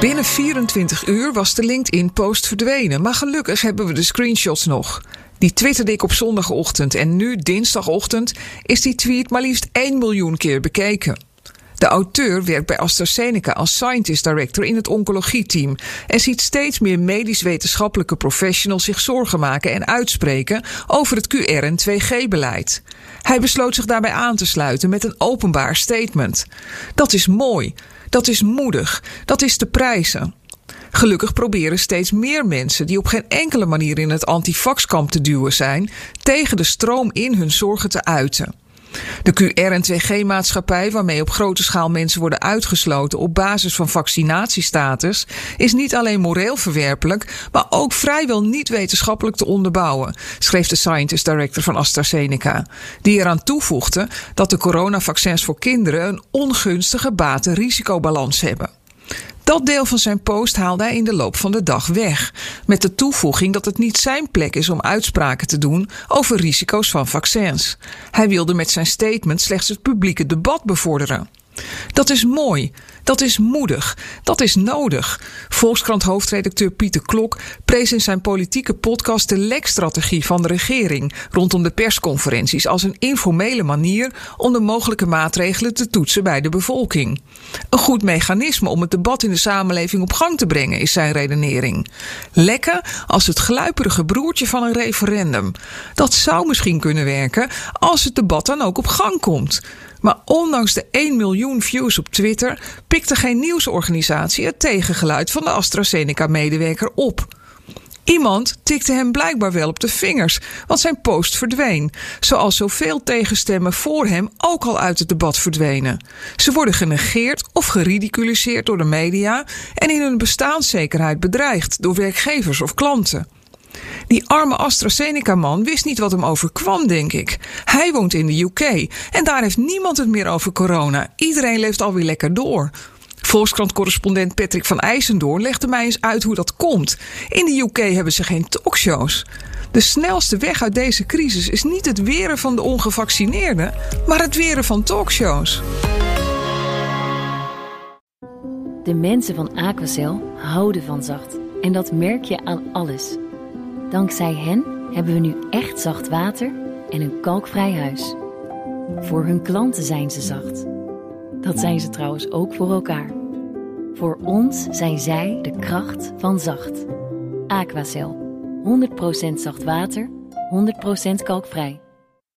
Binnen 24 uur was de LinkedIn-post verdwenen, maar gelukkig hebben we de screenshots nog. Die twitterde ik op zondagochtend en nu, dinsdagochtend, is die tweet maar liefst 1 miljoen keer bekeken. De auteur werkt bij AstraZeneca als Scientist Director in het oncologieteam en ziet steeds meer medisch-wetenschappelijke professionals zich zorgen maken en uitspreken over het QR- en 2G-beleid. Hij besloot zich daarbij aan te sluiten met een openbaar statement. Dat is mooi, dat is moedig, dat is te prijzen. Gelukkig proberen steeds meer mensen die op geen enkele manier in het antivaxkamp te duwen zijn, tegen de stroom in hun zorgen te uiten. De QR- en 2G-maatschappij, waarmee op grote schaal mensen worden uitgesloten op basis van vaccinatiestatus, is niet alleen moreel verwerpelijk, maar ook vrijwel niet wetenschappelijk te onderbouwen, schreef de Scientist Director van AstraZeneca, die eraan toevoegde dat de coronavaccins voor kinderen een ongunstige baten-risicobalans hebben. Dat deel van zijn post haalde hij in de loop van de dag weg. Met de toevoeging dat het niet zijn plek is om uitspraken te doen over risico's van vaccins. Hij wilde met zijn statement slechts het publieke debat bevorderen. Dat is mooi, dat is moedig, dat is nodig. Volkskrant hoofdredacteur Pieter Klok prees in zijn politieke podcast de lekstrategie van de regering rondom de persconferenties als een informele manier om de mogelijke maatregelen te toetsen bij de bevolking. Een goed mechanisme om het debat in de samenleving op gang te brengen, is zijn redenering. Lekken als het gluiperige broertje van een referendum. Dat zou misschien kunnen werken als het debat dan ook op gang komt. Maar ondanks de 1 miljoen views op Twitter pikte geen nieuwsorganisatie het tegengeluid van de AstraZeneca-medewerker op. Iemand tikte hem blijkbaar wel op de vingers, want zijn post verdween. Zoals zoveel tegenstemmen voor hem ook al uit het debat verdwenen. Ze worden genegeerd of geridiculiseerd door de media en in hun bestaanszekerheid bedreigd door werkgevers of klanten. Die arme AstraZeneca-man wist niet wat hem overkwam, denk ik. Hij woont in de UK en daar heeft niemand het meer over corona. Iedereen leeft alweer lekker door. Volkskrant-correspondent Patrick van IJsendoorn legde mij eens uit hoe dat komt. In de UK hebben ze geen talkshows. De snelste weg uit deze crisis is niet het weren van de ongevaccineerden, maar het weren van talkshows. De mensen van Aquacel houden van zacht. En dat merk je aan alles. Dankzij hen hebben we nu echt zacht water en een kalkvrij huis. Voor hun klanten zijn ze zacht. Dat zijn ze trouwens ook voor elkaar. Voor ons zijn zij de kracht van zacht. Aquacel. 100% zacht water, 100% kalkvrij.